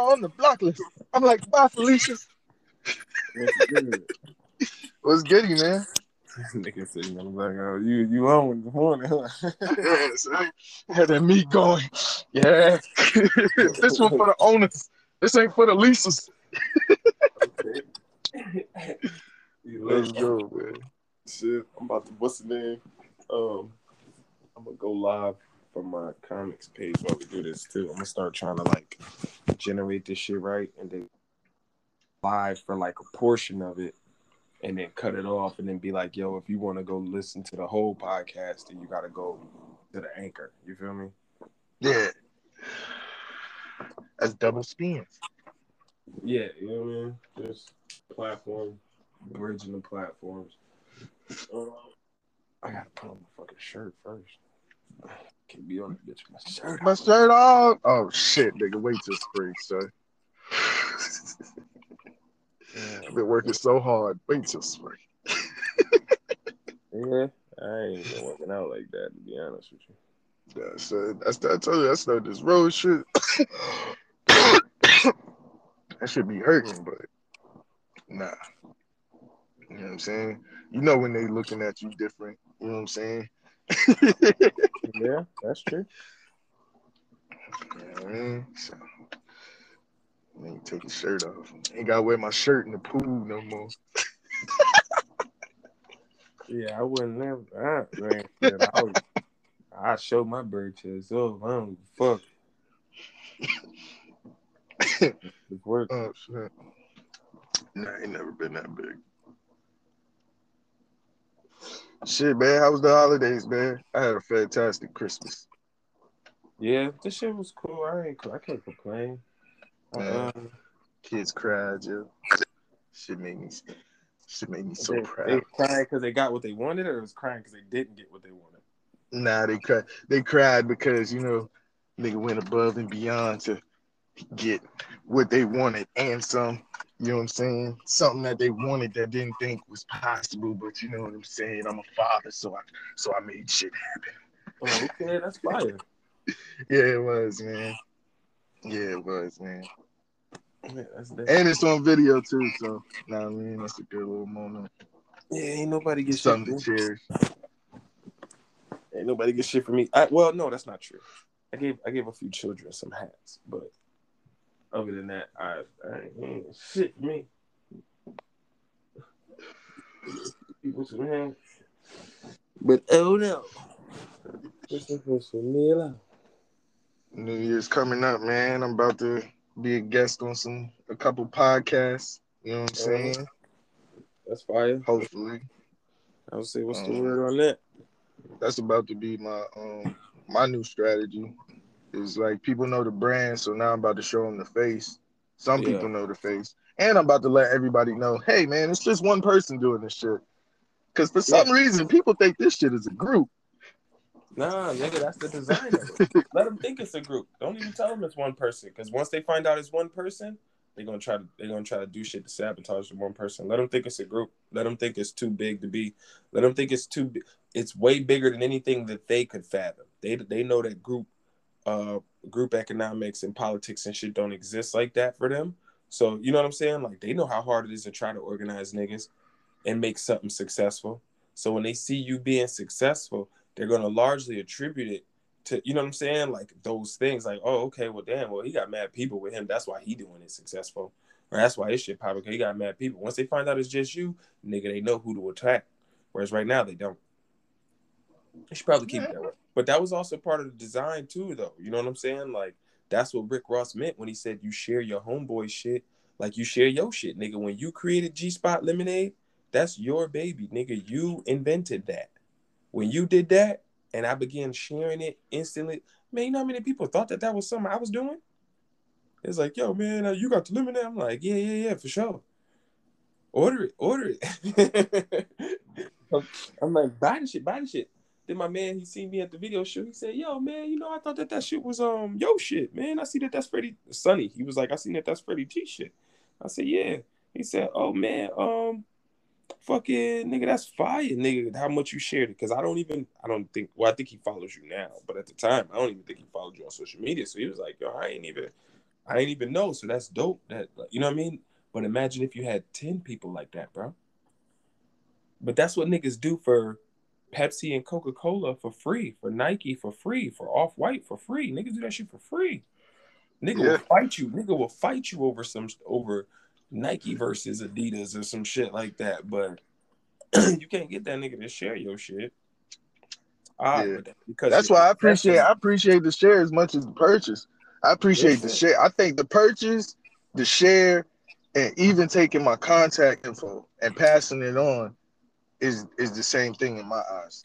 on the block list. I'm like, bye, Felicia. What's good? What's goody, man? Nigga said, you know, like, oh, you you on the morning, huh? Yes, I had that meat going. Yeah. this one for the owners. This ain't for the leases. Okay. You Let's go, man. Shit, I'm about to what's the name? Um, I'm gonna go live for my comics page while we do this too. I'm gonna start trying to like generate this shit right and then live for like a portion of it and then cut it off and then be like, yo, if you want to go listen to the whole podcast, then you gotta go to the anchor. You feel me? Yeah. That's double spins. Yeah, you know what I mean? Just platform, bridging the platforms. Um, I gotta put on my fucking shirt first. Can't be on that bitch with my shirt. My shirt off. Oh shit, nigga. Wait till spring, son. I've been working so hard. Wait till spring. Yeah, I ain't been working out like that to be honest with you. Yeah, so that's I told you that's not this road shit. that should be hurting, but nah. You know what I'm saying? You know when they looking at you different. You know what I'm saying? Yeah, that's true. You know I mean? So, I ain't take his shirt off. Ain't gotta wear my shirt in the pool no more. Yeah, I wouldn't never. I, man, I, would, I show my bird chest. Oh, I don't fuck. It's work. Oh shit. Nah, I ain't never been that big. Shit, man. How was the holidays, man? I had a fantastic Christmas. Yeah, this shit was cool. I ain't. I can't complain. Um, Kids cried, yo. Shit made me shit made me so they, proud. They crying because they got what they wanted, or it was crying because they didn't get what they wanted. Nah, they cried. They cried because you know, nigga went above and beyond to get what they wanted and some. You know what I'm saying? Something that they wanted that didn't think was possible, but you know what I'm saying. I'm a father, so I so I made shit happen. Oh, okay, that's fire. Yeah, it was, man. Yeah, it was, man. Yeah, that's. And it's on video too, so nah, I mean that's a good little moment. Yeah, ain't nobody get shit. Something For to me. cherish. Ain't nobody get shit for me. I, well, no, that's not true. I gave I gave a few children some hats, but other than that, I, I ain't shit me. People some hats. But oh no, this is for some meal. New Year's coming up, man. I'm about to be a guest on some a couple podcasts. You know what I'm saying? That's fire. Hopefully, I would say, what's the Um, word on that? that's about to be my um my new strategy. Is like people know the brand, so now I'm about to show them the face. Some Yeah. people know the face, and I'm about to let everybody know, hey man, it's just one person doing this shit. Because for some reason, people think this shit is a group. Nah, nigga, that's the design of it. Let them think it's a group. Don't even tell them it's one person, because once they find out it's one person, they're gonna try to they're gonna try to do shit to sabotage the one person. Let them think it's a group. Let them think it's too big to be. Let them think it's too. It's way bigger than anything that they could fathom. They they know that group, uh, group economics and politics and shit don't exist like that for them. So you know what I'm saying? Like they know how hard it is to try to organize niggas and make something successful. So when they see you being successful, they're gonna largely attribute it to you know what I'm saying, like those things. Like, oh, okay, well, damn, well, he got mad people with him. That's why he doing it successful, or that's why his shit popping. He got mad people. Once they find out it's just you, nigga, they know who to attack. Whereas right now they don't. They should probably keep it that way. But that was also part of the design too, though. You know what I'm saying? Like that's what Rick Ross meant when he said you share your homeboy shit, like you share your shit, nigga. When you created G Spot Lemonade, that's your baby, nigga. You invented that. When you did that, and I began sharing it instantly, man, you know how many people thought that that was something I was doing? It's like, yo, man, uh, you got the lemonade. I'm like, yeah, yeah, yeah, for sure. Order it, order it. I'm like, buy the shit, buy the shit. Then my man, he seen me at the video shoot. He said, "Yo, man, you know, I thought that that shit was um yo shit, man. I see that that's Freddie Sonny." He was like, "I seen that that's Freddie G shit." I said, "Yeah." He said, "Oh man, um, fucking nigga, that's fire, nigga. How much you shared it? Because I don't even, I don't think. Well, I think he follows you now, but at the time, I don't even think he followed you on social media. So he was like, "Yo, I ain't even." I ain't even know, so that's dope. That you know what I mean. But imagine if you had ten people like that, bro. But that's what niggas do for Pepsi and Coca Cola for free, for Nike for free, for Off White for free. Niggas do that shit for free. Nigga yeah. will fight you. Nigga will fight you over some over Nike versus Adidas or some shit like that. But you can't get that nigga to share your shit. Ah, yeah. because that's why I appreciate I appreciate the share as much as the purchase. I appreciate the share. I think the purchase, the share, and even taking my contact info and passing it on is is the same thing in my eyes.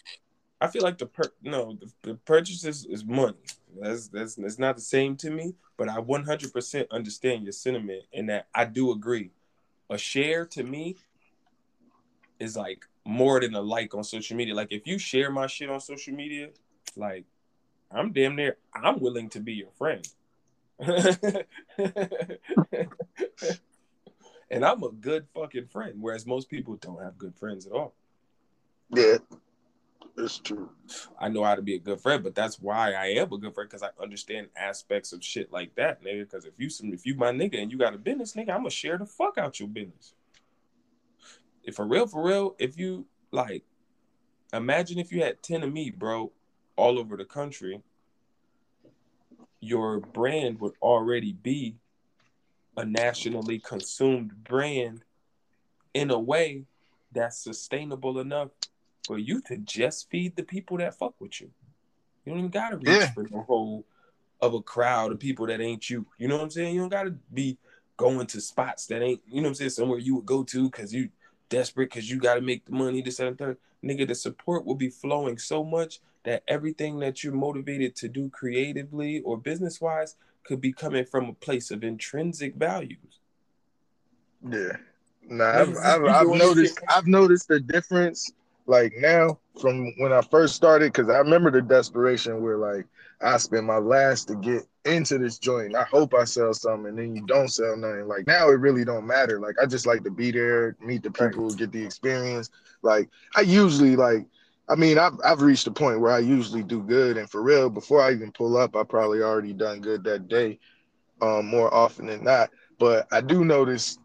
I feel like the per no the, the purchase is, money. That's that's it's not the same to me, but I 100% understand your sentiment in that I do agree. A share to me is like more than a like on social media. Like if you share my shit on social media, like I'm damn near I'm willing to be your friend. and I'm a good fucking friend, whereas most people don't have good friends at all. Yeah, it's true. I know how to be a good friend, but that's why I am a good friend because I understand aspects of shit like that, nigga. Because if you some, if you my nigga and you got a business, nigga, I'm gonna share the fuck out your business. If for real, for real, if you like, imagine if you had ten of me, bro, all over the country, your brand would already be a nationally consumed brand in a way that's sustainable enough for you to just feed the people that fuck with you. You don't even gotta reach yeah. for the whole of a crowd of people that ain't you. You know what I'm saying? You don't gotta be going to spots that ain't, you know what I'm saying, somewhere you would go to because you desperate because you gotta make the money, this and third. Nigga, the support will be flowing so much that everything that you're motivated to do creatively or business wise could be coming from a place of intrinsic values. Yeah. Nah, I've, I've, I've noticed I've noticed the difference like now from when I first started because I remember the desperation where like I spent my last to get into this joint. I hope I sell something and then you don't sell nothing. Like now it really don't matter. Like I just like to be there, meet the people, get the experience. Like I usually like I mean, I've I've reached a point where I usually do good, and for real, before I even pull up, I probably already done good that day, um, more often than not. But I do notice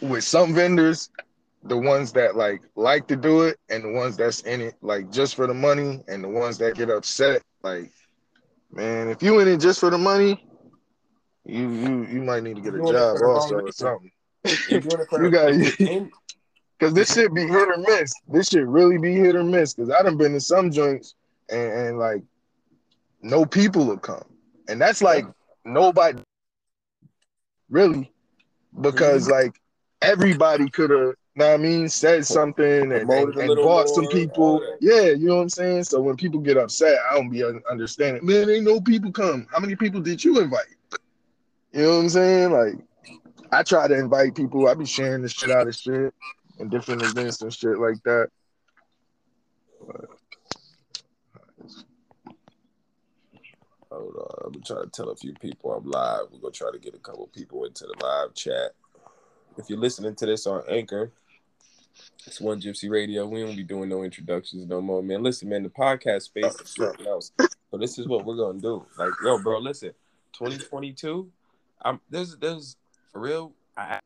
with some vendors, the ones that like like to do it, and the ones that's in it like just for the money, and the ones that get upset, like, man, if you in it just for the money, you you you might need to get a job also or something. you got Cause this shit be hit or miss. This shit really be hit or miss. Cause I done been to some joints and, and like no people will come. And that's like nobody really. Because mm-hmm. like everybody could have, know I mean, said something and, and, and bought some people. Yeah, you know what I'm saying? So when people get upset, I don't be understanding. Man, ain't no people come. How many people did you invite? You know what I'm saying? Like I try to invite people. I be sharing the shit out of shit and different events and shit like that. But, Hold on, I'm trying to tell a few people I'm live. We're gonna try to get a couple people into the live chat. If you're listening to this on Anchor, it's One Gypsy Radio. We don't be doing no introductions no more, man. Listen, man, the podcast space is something else. So this is what we're gonna do. Like, yo, bro, listen, 2022. I'm there's there's for real. I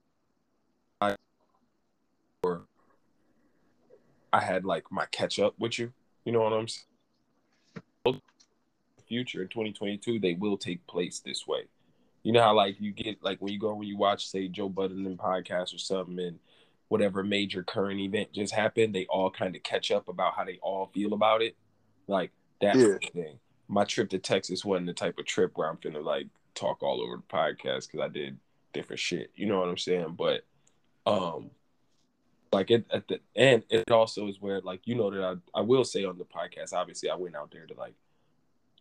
I had like my catch up with you. You know what I'm saying? Future in 2022, they will take place this way. You know how like you get like when you go when you watch say Joe Budden and podcast or something and whatever major current event just happened, they all kind of catch up about how they all feel about it. Like that yeah. thing. My trip to Texas wasn't the type of trip where I'm gonna like talk all over the podcast because I did different shit. You know what I'm saying? But um like it at the end it also is where like you know that I, I will say on the podcast obviously i went out there to like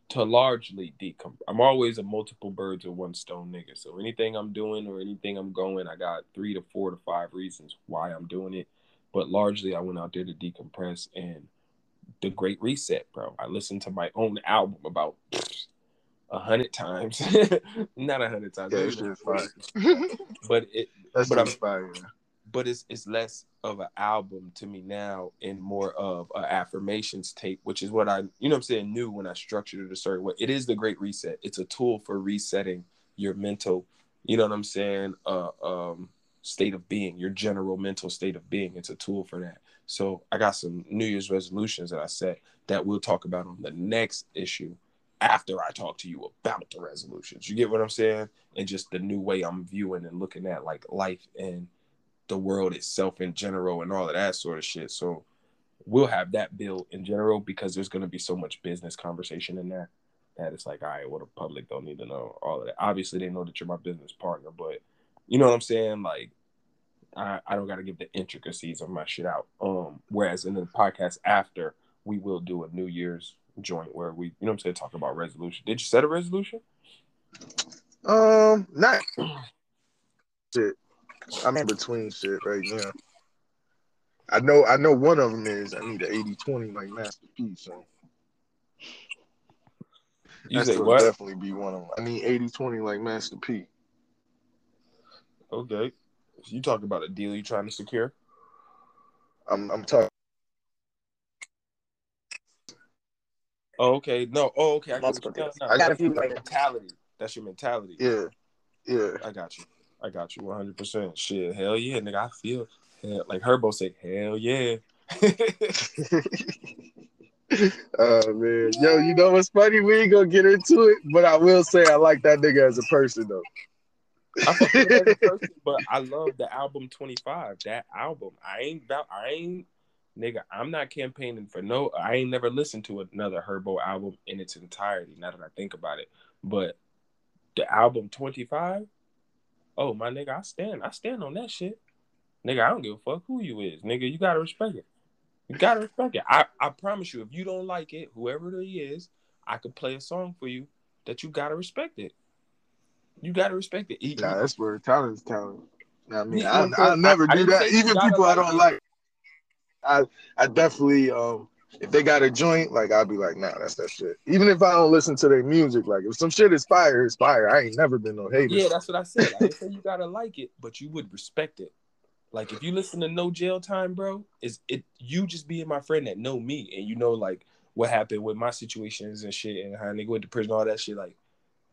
to largely decom i'm always a multiple birds of one stone nigga so anything i'm doing or anything i'm going i got three to four to five reasons why i'm doing it. But largely i went out there to decompress and the great reset bro. I listened to my own album about a hundred times. Not a hundred times yeah, but it That's but i'm but it's it's less of an album to me now and more of an affirmations tape, which is what I, you know what I'm saying, knew when I structured it a certain way. It is the great reset. It's a tool for resetting your mental you know what I'm saying, uh, um, state of being, your general mental state of being. It's a tool for that. So I got some New Year's resolutions that I set that we'll talk about on the next issue after I talk to you about the resolutions. You get what I'm saying? And just the new way I'm viewing and looking at like life and the world itself in general and all of that sort of shit. So we'll have that bill in general because there's going to be so much business conversation in there that it's like, all right, well, the public don't need to know all of that. Obviously, they know that you're my business partner, but you know what I'm saying? Like, I, I don't got to give the intricacies of my shit out. Um, whereas in the podcast after, we will do a New Year's joint where we, you know what I'm saying, talk about resolution. Did you set a resolution? Um, not shit. I'm in between shit right now. I know I know one of them is I need an 80-20 like Master P, so You that say what? definitely be one of them. I need 80-20 like Master P. Okay. So you talk about a deal you trying to secure? I'm I'm talking Oh, okay. No. Oh, okay. I got Multiple what you're deals. saying. I got a That's few mentality. That's your mentality. yeah. Yeah. I got you. I got you 100%. Shit. Hell yeah, nigga. I feel hell, like Herbo say, hell yeah. oh man. Yo, you know what's funny? We ain't gonna get into it, but I will say I like that nigga as a person though. I fuck with him as a person, but I love the album 25. That album. I ain't about I ain't nigga, I'm not campaigning for no I ain't never listened to another Herbo album in its entirety, now that I think about it. But the album 25, oh my nigga, I stand I stand on that shit. Nigga, I don't give a fuck who you is. Nigga, you gotta respect it. You gotta respect it. I, I promise you, if you don't like it, whoever it is, I could play a song for you that you gotta respect it. You gotta respect it. He- Nah, that's where talent is talent. You know what I mean, I? I'll never I- I do that. Even people I don't it. like. I I definitely um if they got a joint, like I'll be like, nah, that's that shit. Even if I don't listen to their music, like if some shit is fire, it's fire. I ain't never been no hater. Yeah, that's what I said. I say you gotta like it, but you would respect it. Like if you listen to No Jail Time, bro, is it you just being my friend that know me and you know like what happened with my situations and shit and how nigga went to prison, all that shit. Like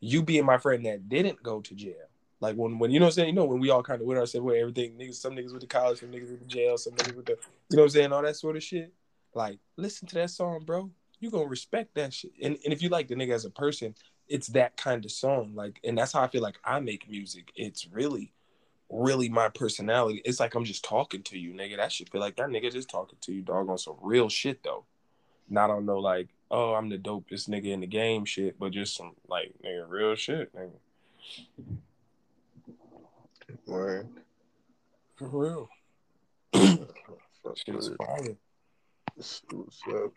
you being my friend that didn't go to jail. Like when when you know what I'm saying, you know, when we all kind of went our separate way, everything niggas, some niggas went to college, some niggas went to jail, some niggas with the you know what I'm saying, all that sort of shit. Like, listen to that song, bro. You gonna respect that shit. And and if you like the nigga as a person, it's that kind of song. Like, and that's how I feel like I make music. It's really, really my personality. It's like I'm just talking to you, nigga. That shit feel like that nigga just talking to you, dog, on some real shit though. Not on no like, oh, I'm the dopest nigga in the game shit, but just some like nigga real shit, nigga. Word. For real. Fuck Shit is fire. What's what's up,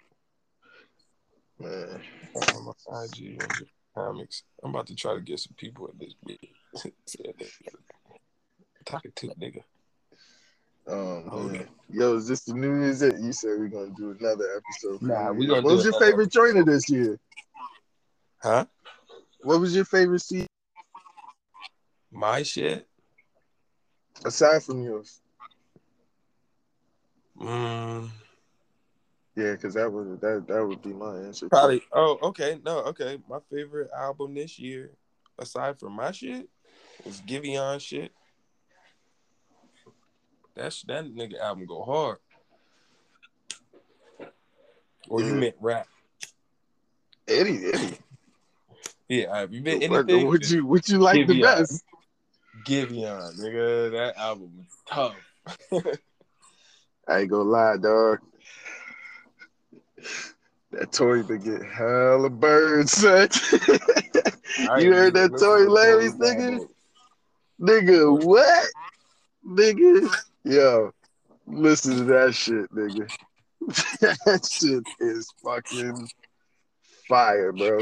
man? On my IG and comics. I'm about to try to get some people at this bitch. Talking to nigga. Um, Oh. Yo, is this the New Year's? It? You said we're gonna do another episode. Nah, we gonna What was your favorite joint of this year? Huh? What was your favorite season My shit? aside from yours? Mm, Yeah, because that would that that would be my answer. probably. Oh, okay. No, okay. My favorite album this year, aside from my shit, was Giveon shit. That's that nigga album go hard. Or you Yeah. meant rap? Eddie, Eddie. Yeah, have you been anything? what you what you like the Giveon. best? Giveon, nigga. That album was tough. I ain't gonna lie, dog. That Tory to get hella birds, son. You heard that Tory listened to Lanez, Tory's nigga? Nigga, what? Nigga, yo, listen to that shit, nigga. that shit is fucking fire, bro.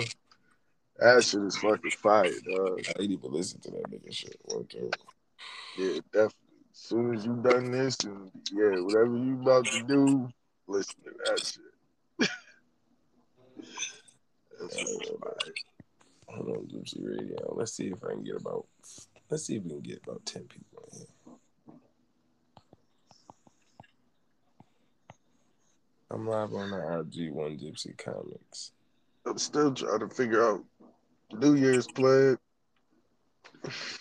That shit is fucking fire, dog. I ain't even listen to that nigga shit. Okay. Yeah, definitely. As soon as you done this, and yeah, whatever you about to do, listen to that shit. That's fucking fire. Hold on, Gypsy Radio. Let's see if I can get about. Let's see if we can get about ten people in here. I'm live on the IG One Gypsy Comics. I'm still trying to figure out New Year's plan.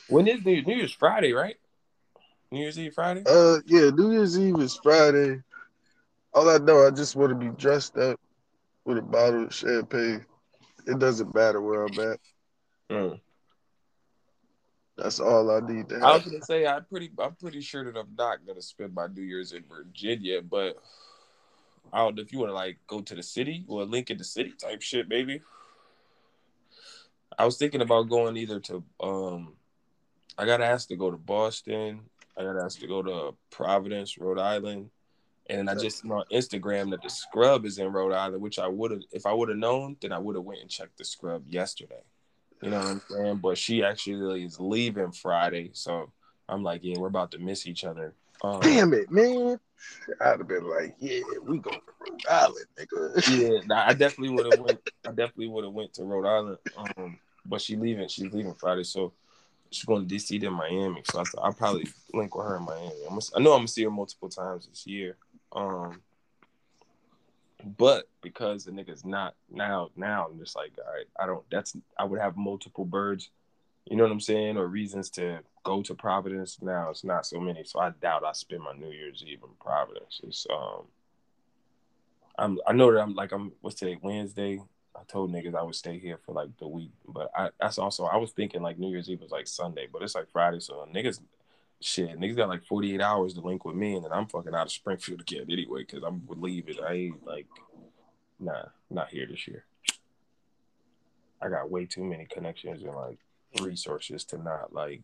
When is New Year's? New Year's Friday, right? New Year's Eve Friday? Uh, yeah, New Year's Eve is Friday. All I know, I just want to be dressed up with a bottle of champagne. It doesn't matter where I'm at. Mm. That's all I need to have. I was gonna say I'm pretty I'm pretty sure that I'm not gonna spend my New Year's in Virginia, but I don't know if you wanna like go to the city or link in the city type shit, maybe. I was thinking about going either to um I got asked to go to Boston, I got asked to go to Providence, Rhode Island, and I just saw on Instagram that the scrub is in Rhode Island, which I would have if I would have known, then I would have went and checked the scrub yesterday. You know what I'm saying? But she actually is leaving Friday, so I'm like, yeah, we're about to miss each other. Um, Damn it, man. I'd have been like, yeah, we go to Rhode Island, nigga. yeah, nah, I definitely would have went. I definitely would have went to Rhode Island. Um, but she leaving. She's leaving Friday, so she's going to DC to Miami. So I, I'll probably link with her in Miami. I'm gonna, I know I'm gonna see her multiple times this year. Um, but because the nigga's not now, now I'm just like, all right, I don't. That's I would have multiple birds. You know what I'm saying, or reasons to go to Providence. Now it's not so many, so I doubt I spend my New Year's Eve in Providence. It's um, I'm I know that I'm like I'm what's today Wednesday. I told niggas I would stay here for like the week, but I that's also I was thinking like New Year's Eve was like Sunday, but it's like Friday, so niggas shit niggas got like 48 hours to link with me, and then I'm fucking out of Springfield again anyway because I'm leaving. I ain't like nah, not here this year. I got way too many connections and like resources to not like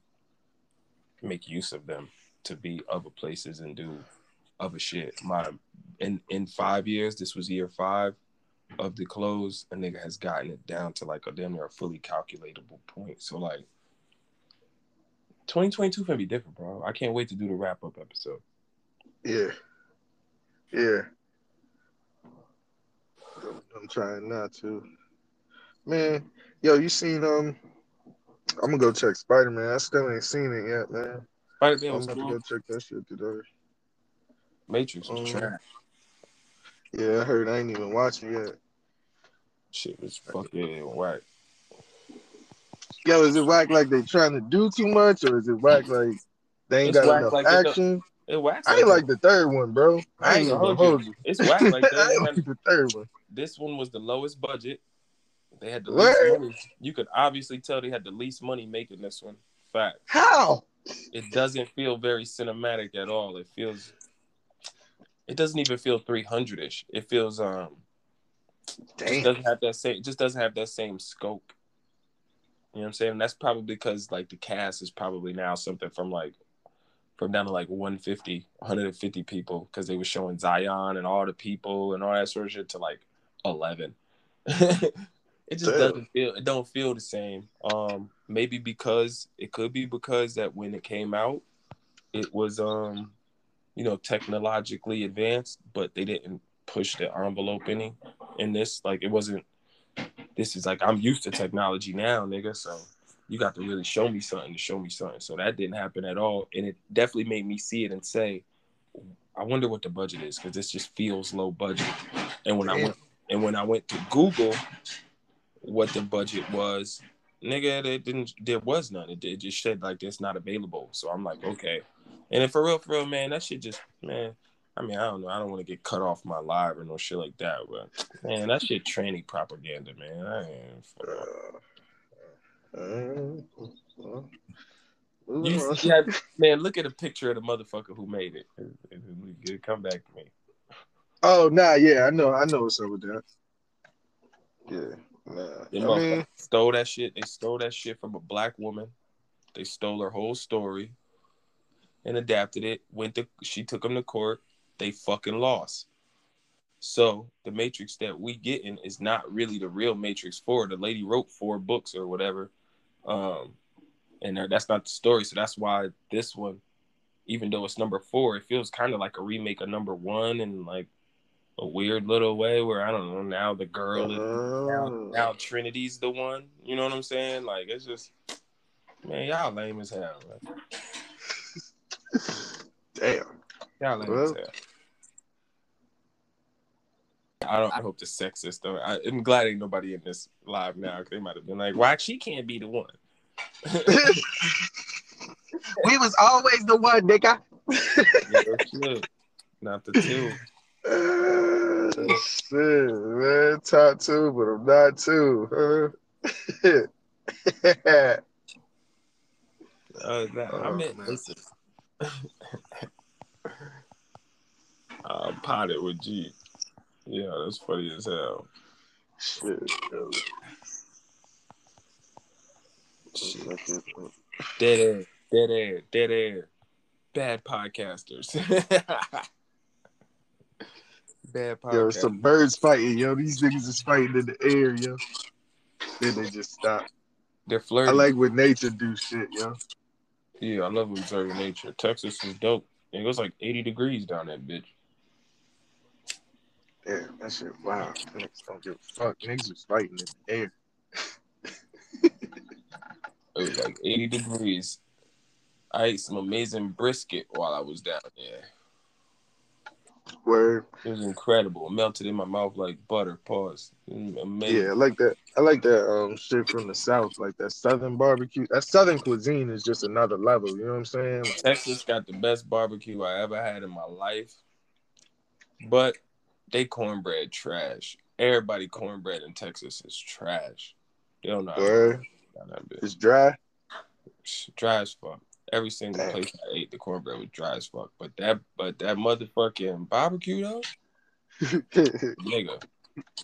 make use of them to be other places and do other shit. My in in five years, this was year five of the close, a nigga has gotten it down to like a damn near a fully calculatable point. So like 2022 gonna be different, bro. I can't wait to do the wrap up episode. Yeah. Yeah. I'm trying not to. Man, yo, you seen um I'm gonna go check Spider Man. I still ain't seen it yet, man. Spider Man I'm was about to go check that shit today. Matrix was Um, trash. Yeah, I heard I ain't even watching yet. Shit was fucking whack. Yo, is it whack like they trying to do too much, or is it whack like they ain't It's got enough like action? It whacks. I ain't like like the third one, bro. I ain't gonna hold you. It's whack like I ain't like the third one. this one was the lowest budget. They had the least money. You could obviously tell they had the least money making this one. Fact. How? It doesn't feel very cinematic at all. It feels. It doesn't even feel 300 ish. It feels um. Damn. doesn't have that same. Just doesn't have that same scope. You know what I'm saying? And that's probably because like the cast is probably now something from like from down to like 150, 150 people because they were showing Zion and all the people and all that sort of shit to like 11. it just Damn. doesn't feel it don't feel the same. Um maybe because it could be because that when it came out it was um you know technologically advanced but they didn't push the envelope any in this like it wasn't this is like I'm used to technology now nigga so you got to really show me something to show me something. So that didn't happen at all. And it definitely made me see it and say, I wonder what the budget is because this just feels low budget. And when I went and when I went to Google what the budget was, nigga, it didn't there was none. It, it just said like it's not available. So I'm like, okay. And then for real, for real, man, that shit just man. I mean, I don't know. I don't want to get cut off my live or no shit like that, but man, that shit tranny propaganda, man. I ain't Uh, uh, uh, You see, yeah, man, look at a picture of the motherfucker who made it. It- it- it- Come back to me. Oh nah, yeah, I know, I know what's up with that. Yeah, nah. They I mean, stole that shit. They stole that shit from a black woman. They stole her whole story and adapted it. Went to she took them to court. They fucking lost. So the Matrix that we getting is not really the real Matrix Four. The lady wrote four books or whatever, um, and that's not the story. So that's why this one, even though it's number four, it feels kind of like a remake of number one and like a weird little way where I don't know. Now the girl is now, uh, now Trinity's the one. You know what I'm saying? Like it's just man, y'all lame as hell. Man. damn. Y'all lame Well. as hell. I don't. I hope the sexist though. I, I'm glad ain't nobody in this live now. 'cause They might have been like, "Why she can't be the one?" we was always the one, nigga. yeah. Not the two. Uh, shit, man. Top two, but I'm not two. Huh? Uh, that, I Oh, meant, man. listen. uh, potted with G. Yeah, that's funny as hell. shit. Shit. Dead air, dead air, dead air. Bad podcasters. Bad podcasters. Yo, some birds fighting, yo. These niggas is fighting in the air, yo. Then they just stop. They're flirting. I like when nature do shit, yo. yeah, I love observing nature. Texas is dope. It goes like 80 degrees down that bitch. Yeah, that shit. Wow, niggas don't give a fuck. Niggas was fighting in the air. It was like 80 degrees. I ate some amazing brisket while I was down there. Word. It was incredible. It melted in my mouth like butter. Pause. Amazing. Yeah, I like that. I like that um shit from the south, like that southern barbecue. That southern cuisine is just another level. You know what I'm saying? Texas got the best barbecue I ever had in my life. But they cornbread trash. Everybody cornbread in Texas is trash. They don't know word. down that. It's dry. Dry as fuck. Every single Damn. place I ate the cornbread was dry as fuck. But that but that motherfucking barbecue though, nigga,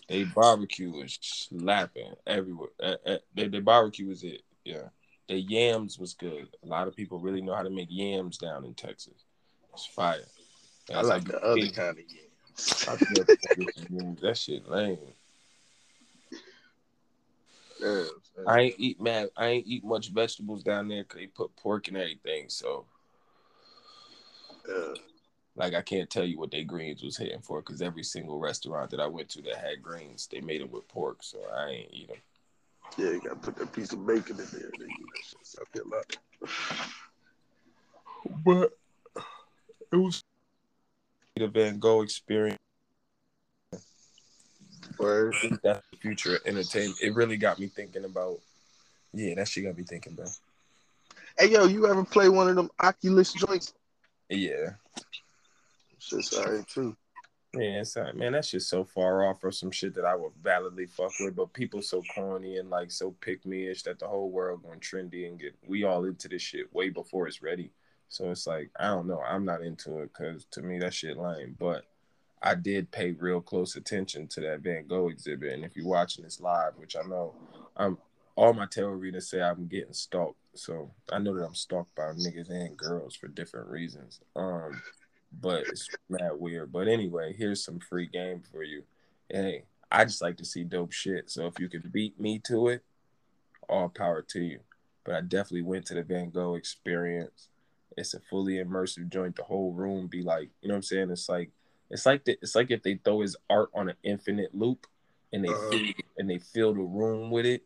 they barbecue was slapping everywhere. Uh, uh, they, they barbecue was it. Yeah. The yams was good. A lot of people really know how to make yams down in Texas. It's fire. I That's like the other kind of yeah. I feel like yams. That shit lame. Yeah, I ain't eat man. I ain't eat much vegetables down there because they put pork and everything. So yeah. like I can't tell you what they greens was hitting for because every single restaurant that I went to that had greens, they made them with pork. So I ain't eat them. Yeah, you gotta put that piece of bacon in there. They do that shit. Suck it up. But it was the Van Gogh experience. Word. I think that's the future of entertainment. It really got me thinking about. Yeah, that shit got me thinking, bro. Hey yo, you ever play one of them Oculus joints? Yeah. Shit's alright too. Yeah, it's all right, man. That's just so far off from some shit that I would validly fuck with. But people so corny and like so pick me ish that the whole world going trendy and get we all into this shit way before it's ready. So it's like I don't know. I'm not into it because to me that shit lame. But I did pay real close attention to that Van Gogh exhibit. And if you're watching this live, which I know, I'm all my tarot readers say I'm getting stalked. So I know that I'm stalked by niggas and girls for different reasons. Um, but it's mad weird. But anyway, here's some free game for you. Hey, I just like to see dope shit. So if you can beat me to it, all power to you. But I definitely went to the Van Gogh experience. It's a fully immersive joint. The whole room be like, you know what I'm saying? It's like it's like the, it's like if they throw his art on an infinite loop and they Uh-huh. fill, and they fill the room with it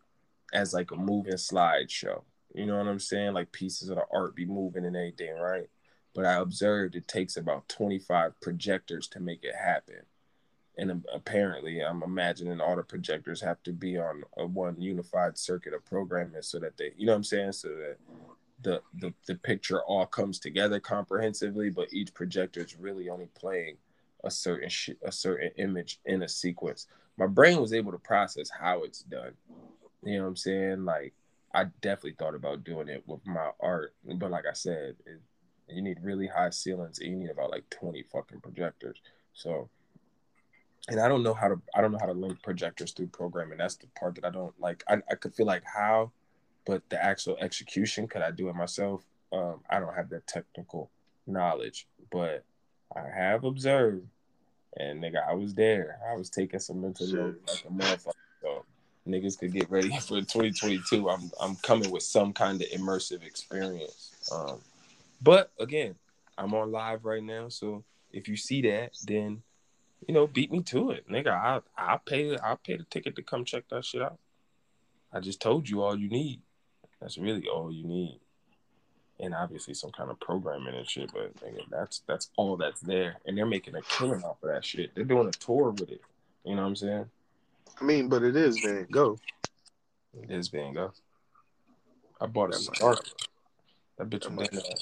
as like a moving slideshow. You know what I'm saying? Like pieces of the art be moving and everything, right? But I observed it takes about 25 projectors to make it happen. And apparently, I'm imagining all the projectors have to be on a one unified circuit of programming so that they, you know what I'm saying? So that the, the, the picture all comes together comprehensively, but each projector is really only playing a certain sh- a certain image in a sequence. My brain was able to process how it's done. You know what I'm saying? Like I definitely thought about doing it with my art, but like I said, it, you need really high ceilings and you need about like 20 fucking projectors. So, and I don't know how to I don't know how to link projectors through programming. That's the part that I don't like. I, I could feel like how, but the actual execution could I do it myself? Um, I don't have that technical knowledge, but I have observed, and nigga, I was there. I was taking some mental notes like a motherfucker. So niggas could get ready for 2022. I'm I'm coming with some kind of immersive experience. Um, but again, I'm on live right now, so if you see that, then you know, beat me to it, nigga. I I'll pay I'll pay the ticket to come check that shit out. I just told you all you need. That's really all you need. And obviously some kind of programming and shit, but nigga, that's that's all that's there. And they're making a killing off of that shit. They're doing a tour with it. You know what I'm saying? I mean, but it is Van Gogh. It is Van Gogh. I bought a scarf. That bitch was down there.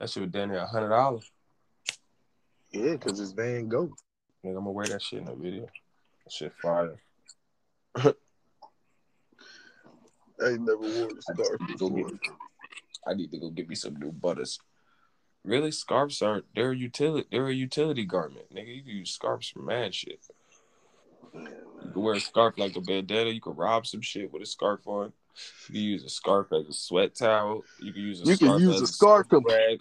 That shit was down there a hundred dollars. Yeah, because it's Van Gogh. Nigga, I'm gonna wear that shit in the video. That shit fire. I ain't never wore a scarf before. I need to go get me some new butters. Really, scarves aren't. They're a utility. They're a utility garment, nigga. You can use scarves for mad shit. You can wear a scarf like a bandana. You can rob some shit with a scarf on. You can use a scarf as a sweat towel. You can use a You can scarf use as a scarf to- rag.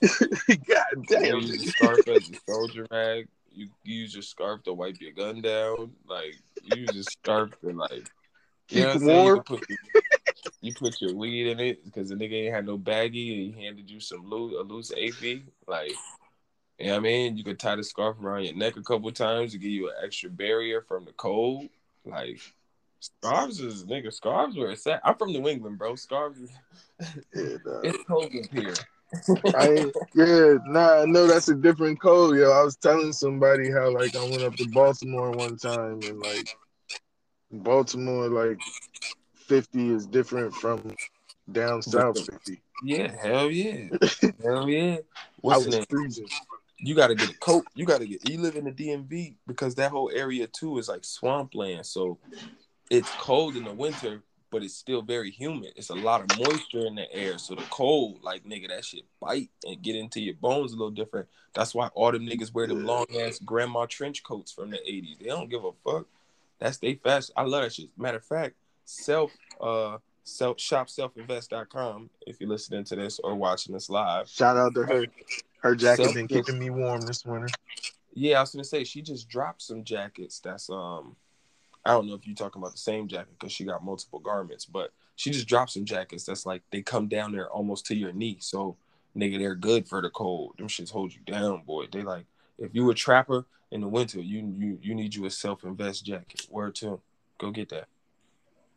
God You can use a scarf as a soldier rag. You can use your scarf to wipe your gun down. Like you use a scarf to like Keep what I'm warm. You, put, you put your weed in it because the nigga ain't had no baggie and he handed you some loose a loose AP. Like you know what I mean? You could tie the scarf around your neck a couple times to give you an extra barrier from the cold. Like scarves is nigga, scarves where it's at. I'm from New England, bro. Scarves is Yeah, nah. it's cold up here. I yeah, nah, I know that's a different code, yo. I was telling somebody how like I went up to Baltimore one time and like Baltimore like 50 is different from down south 50. Yeah, hell yeah. hell yeah. I What's the was freezing. you got to get a coat. You got to get. You live in the DMV because that whole area too is like swampland, so it's cold in the winter, but it's still very humid. It's a lot of moisture in the air, so the cold, like nigga, that shit bite and get into your bones a little different. That's why all them niggas wear them long ass grandma trench coats from the '80s. They don't give a fuck. That's they fast. I love that shit. Matter of fact, self uh self shop selfinvest.com if you're listening to this or watching this live. Shout out to her. Her jacket Self- been keeping me warm this winter. Yeah, I was gonna say she just dropped some jackets. That's um, I don't know if you're talking about the same jacket because she got multiple garments, but she just dropped some jackets that's like they come down there almost to your knee. So nigga, they're good for the cold. Them shits hold you down, boy. They like if you a trapper in the winter, you you you need you a self invest jacket. Word to 'em. Go get that.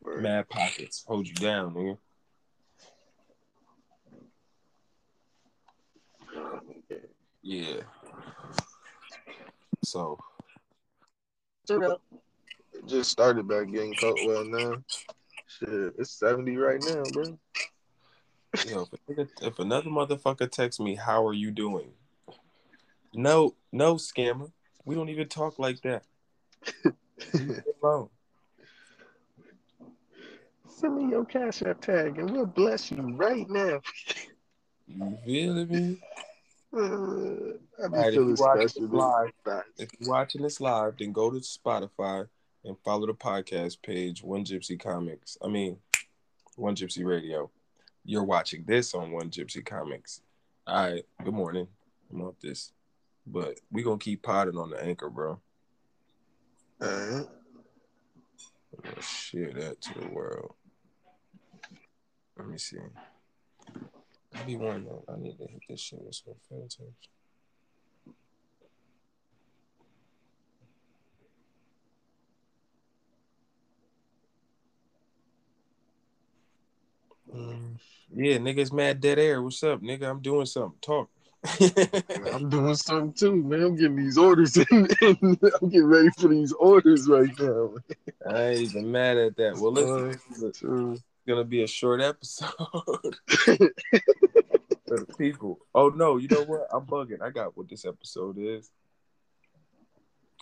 Mad pockets hold you down, nigga. Yeah. So It just started back getting cold. Well, now, shit, it's 70 right now, bro. Yo, if, if another motherfucker texts me, "How are you doing?" No, no, scammer. We don't even talk like that. Alone. Send me your cash app tag and we'll bless you right now. You feel me? Uh, I be feeling special. live, if you're watching this live, then go to Spotify and follow the podcast page, One Gypsy Comics. I mean, One Gypsy Radio. You're watching this on One Gypsy Comics. All right. Good morning. I'm off this, but we gonna keep potting on the anchor, bro. Alright. I'm share that to the world. Let me see. I be one though. I need to hit this shit with some filters. Mm, Yeah, niggas mad dead air. What's up, nigga? I'm doing something. Talk. I'm doing something too, man. I'm getting these orders in, and I'm getting ready for these orders right now. I ain't even mad at that. Well, listen, it's So, gonna be a short episode for the people. Oh no, you know what? I'm bugging. I got what this episode is.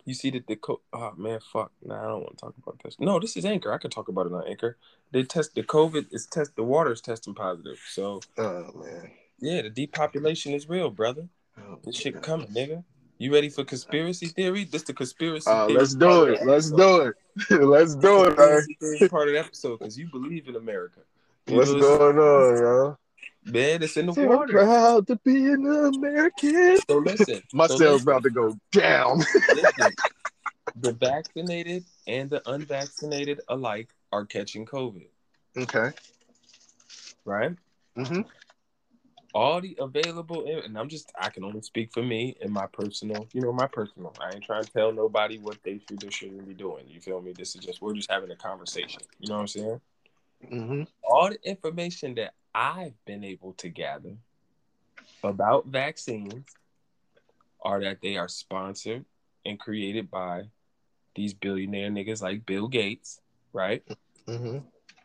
You see that the co- oh man, fuck. Nah, I don't want to talk about this. No, this is Anchor. I can talk about it on Anchor. They test the COVID is test the water is testing positive. So oh man. Yeah, the depopulation is real, brother. Oh, This shit coming, nigga. You ready for conspiracy theory? This the conspiracy Uh, theory. let's do it. Let's do it. let's do it, man. Conspiracy theory part of the episode because you believe in America. You What's going on, yo? Man, it's in the So water. proud to be an American. So listen, My so cell's about to go down. listen. The vaccinated and the unvaccinated alike are catching COVID, okay. right? Mm-hmm. All the available, and I'm just, I can only speak for me and my personal, you know, my personal. I ain't trying to tell nobody what they should or shouldn't be doing. You feel me? This is just, we're just having a conversation. You know what I'm saying? Mm-hmm. all the information that I've been able to gather about vaccines are that they are sponsored and created by these billionaire niggas like Bill Gates, right? Mm-hmm.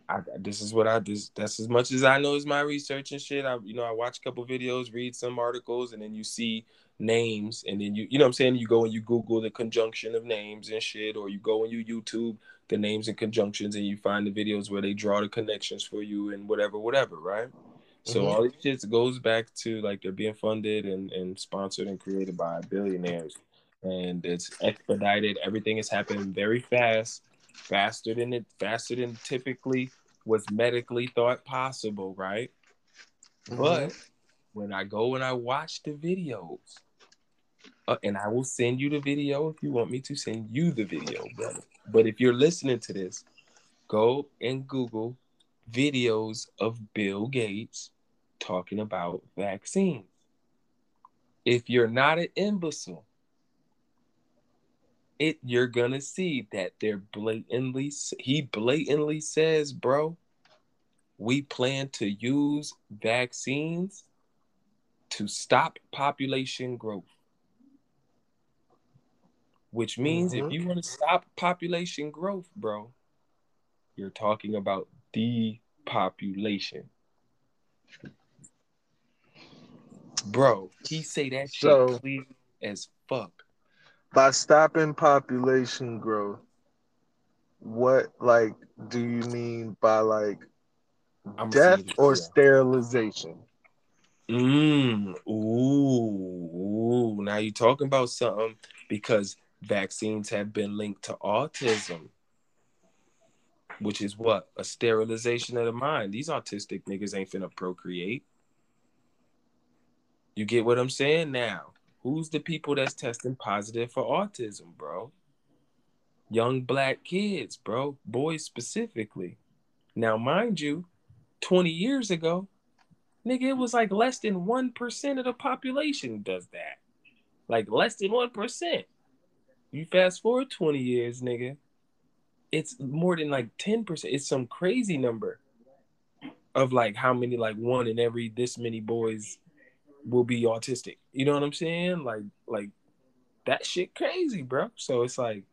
I, this is what I just that's as much as I know is my research and shit. I you know I watch a couple videos, read some articles, and then you see names, and then you you know what I'm saying you go and you Google the conjunction of names and shit, or you go and you YouTube the names and conjunctions, and you find the videos where they draw the connections for you and whatever, whatever, right? So mm-hmm. all this shit goes back to like they're being funded and, and sponsored and created by billionaires, and it's expedited. Everything is happening very fast, faster than it faster than typically was medically thought possible, right? Mm-hmm. But when I go and I watch the videos, uh, and I will send you the video if you want me to send you the video, brother. But if you're listening to this, go and Google videos of Bill Gates talking about vaccines. If you're not an imbecile, it you're gonna see that they're blatantly he blatantly says, bro, we plan to use vaccines to stop population growth. Which means mm-hmm. if you want to stop population growth, bro, you're talking about depopulation. Bro, he say that shit so, clear as fuck. By stopping population growth, what like do you mean by like I'm death or yeah. sterilization? Mm, ooh, ooh. Now you're talking about something because vaccines have been linked to autism, which is what? A sterilization of the mind. These autistic niggas ain't finna procreate. You get what I'm saying now? Who's the people that's testing positive for autism, bro? Young black kids, bro. Boys specifically. Now, mind you, 20 years ago, nigga, it was like less than 1% of the population does that. Like less than 1%. You fast forward 20 years, nigga, it's more than like 10%. It's some crazy number of like how many, like one in every this many boys will be autistic. You know what I'm saying? Like like that shit crazy, bro. So it's like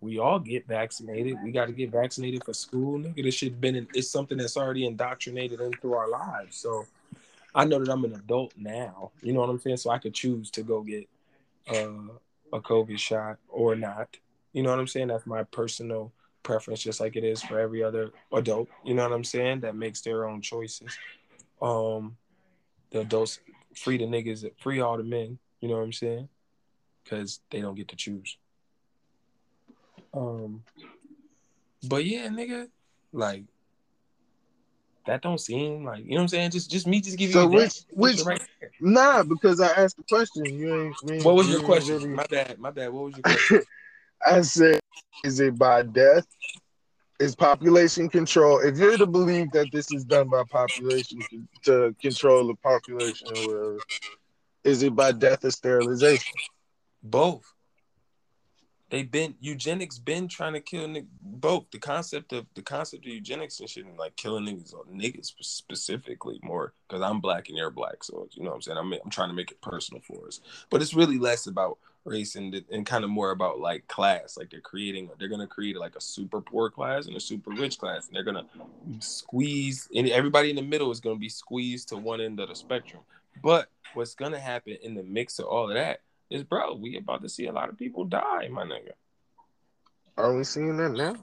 we all get vaccinated. We got to get vaccinated for school, nigga. This shit been in, it's something that's already indoctrinated into our lives. So I know that I'm an adult now. You know what I'm saying? So I could choose to go get uh, a COVID shot or not. You know what I'm saying? That's my personal preference, just like it is for every other adult. You know what I'm saying? That makes their own choices. Um, the adults free the niggas, free all the men. You know what I'm saying? Because they don't get to choose. Um, but yeah, nigga, like that don't seem like you know what I'm saying. Just just me just so you which which right nah because I asked the question. You ain't. what was your question? Really... My bad. My bad. What was your question? I said, is it by death? Is population control? If you're to believe that this is done by population to control the population or whatever, is it by death or sterilization? Both they've been eugenics been trying to kill both the concept of the concept of eugenics and shit and like killing niggas or niggas specifically more because I'm black and you're black so you know what I'm saying I'm I'm trying to make it personal for us but it's really less about race and and kind of more about like class like they're creating they're gonna create like a super poor class and a super rich class and they're gonna squeeze and everybody in the middle is gonna be squeezed to one end of the spectrum but what's gonna happen in the mix of all of that is bro, we about to see a lot of people die, my nigga. Are we seeing that now?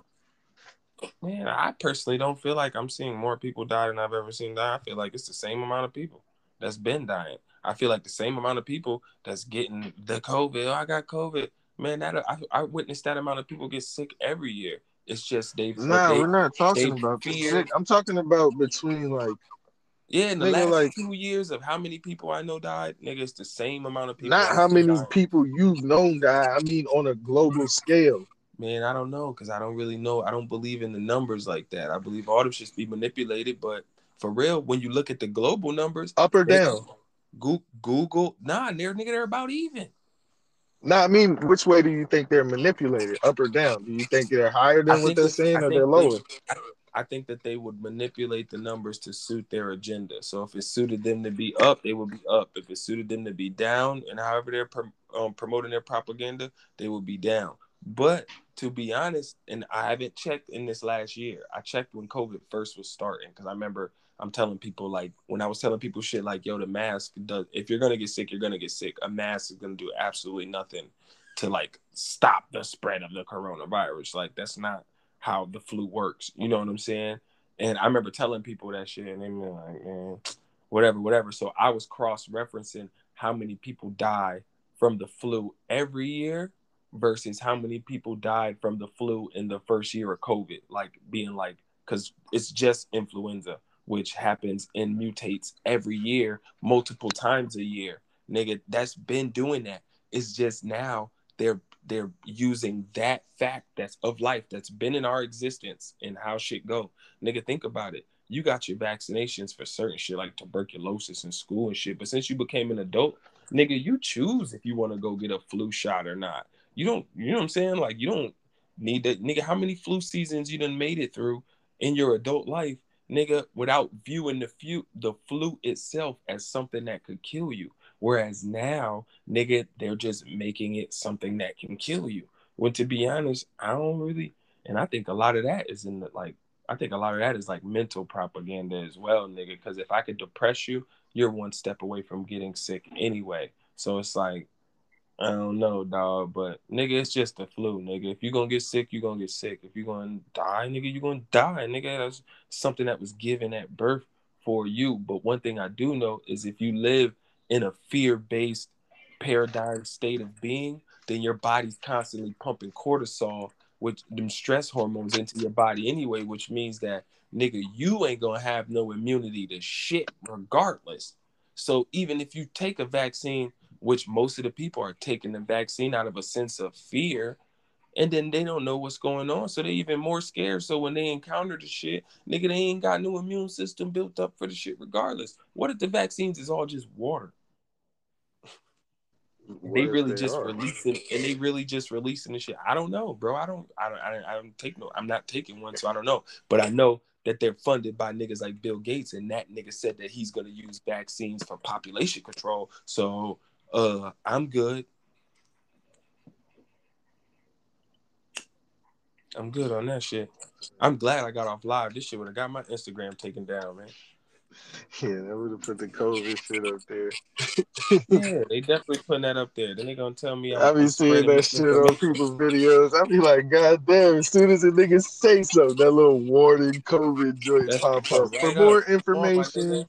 Man, I personally don't feel like I'm seeing more people die than I've ever seen die. I feel like it's the same amount of people that's been dying. I feel like the same amount of people that's getting the COVID. Oh, I got COVID. Man, that I, I witnessed that amount of people get sick every year. It's just they've. No, they, we're not talking about sick. I'm talking about between like yeah, in the nigga, last like, two years of how many people I know died, nigga, it's the same amount of people. Not how many died. people you've known died. I mean, on a global scale. Man, I don't know because I don't really know. I don't believe in the numbers like that. I believe all this should be manipulated, but for real, when you look at the global numbers, up or down, Google, Google nah, they're nigga, they're about even. Nah, I mean, which way do you think they're manipulated, up or down? Do you think they're higher than what they're saying, or they're lower? I, I think that they would manipulate the numbers to suit their agenda. So if it suited them to be up, they would be up. If it suited them to be down, and however they're um, promoting their propaganda, they would be down. But to be honest, and I haven't checked in this last year. I checked when COVID first was starting because I remember I'm telling people like when I was telling people shit like, yo, the mask does if you're gonna get sick, you're gonna get sick. A mask is gonna do absolutely nothing to like stop the spread of the coronavirus. Like that's not how the flu works. You know what I'm saying? And I remember telling people that shit, and they were like, man, whatever, whatever. So I was cross referencing how many people die from the flu every year versus how many people died from the flu in the first year of COVID. Like being like, because it's just influenza, which happens and mutates every year, multiple times a year. Nigga, that's been doing that. It's just now they're they're using that fact that's of life that's been in our existence and how shit go. Nigga, think about it. You got your vaccinations for certain shit like tuberculosis in school and shit, but since you became an adult, nigga, you choose if you want to go get a flu shot or not. You don't, you know what I'm saying? Like you don't need that, nigga. How many flu seasons you done made it through in your adult life, nigga, without viewing the flu, the flu itself as something that could kill you? Whereas now, nigga, they're just making it something that can kill you. When to be honest, I don't really, and I think a lot of that is in the like, I think a lot of that is like mental propaganda as well, nigga. Because if I could depress you, you're one step away from getting sick anyway. So it's like, I don't know, dog, but nigga, it's just the flu, nigga. If you're gonna get sick, you're gonna get sick. If you're gonna die, nigga, you're gonna die, nigga. That's something that was given at birth for you. But one thing I do know is if you live in a fear-based paradigm state of being, then your body's constantly pumping cortisol, which them stress hormones into your body anyway, which means that nigga, you ain't gonna have no immunity to shit regardless. So even if you take a vaccine, which most of the people are taking the vaccine out of a sense of fear, and then they don't know what's going on, so they're even more scared. So when they encounter the shit, nigga, they ain't got no immune system built up for the shit regardless. What if the vaccines is all just water? What they really they just are? releasing and they really just releasing the shit. I don't know, bro. I don't I don't I don't, I don't take no I'm not taking one, so I don't know. But I know that they're funded by niggas like Bill Gates, and that nigga said that he's gonna use vaccines for population control. So uh I'm good. I'm good on that shit. I'm glad I got off live. This shit would have got my Instagram taken down, man. Yeah, they would have put the COVID shit up there. yeah, they definitely putting that up there. Then they gonna tell me I be seeing that shit on people's videos. I be like, God damn! As soon as the niggas say so, that little warning COVID joint That's pop up right for more information.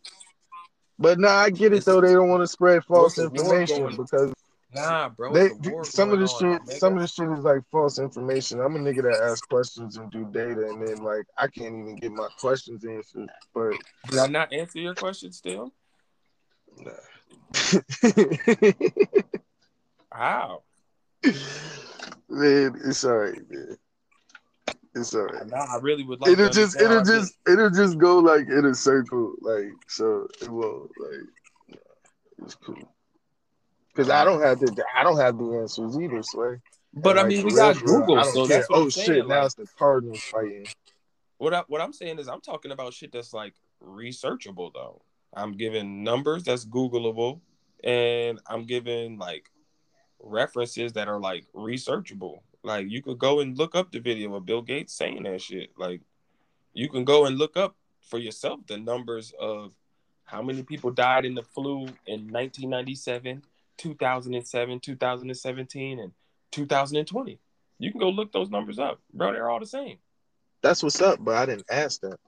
But nah, I get it though. They don't want to spread false information because Nah, bro. They, some of the shit, some of the shit is like false information. I'm a nigga that asks questions and do data, and then like I can't even get my questions answered. But did I not answer your question still? Nah. How? Man, it's alright, man. It's alright. Nah, I really would like. It'll just, it'll just, it'll just go like in a circle, like so. It won't like. It's cool. Because I don't have the I don't have the answers either, Sway. But and I mean, we got Google, so that's oh shit. Saying. Now it's the Cardinals fighting. What I, what I'm saying is, I'm talking about shit that's like researchable though. I'm giving numbers that's Googleable, and I'm giving like references that are like researchable. Like you could go and look up the video of Bill Gates saying that shit. Like you can go and look up for yourself the numbers of how many people died in the flu in 1997 2007, 2017, and 2020. You can go look those numbers up, bro. They're all the same. That's what's up, but I didn't ask that.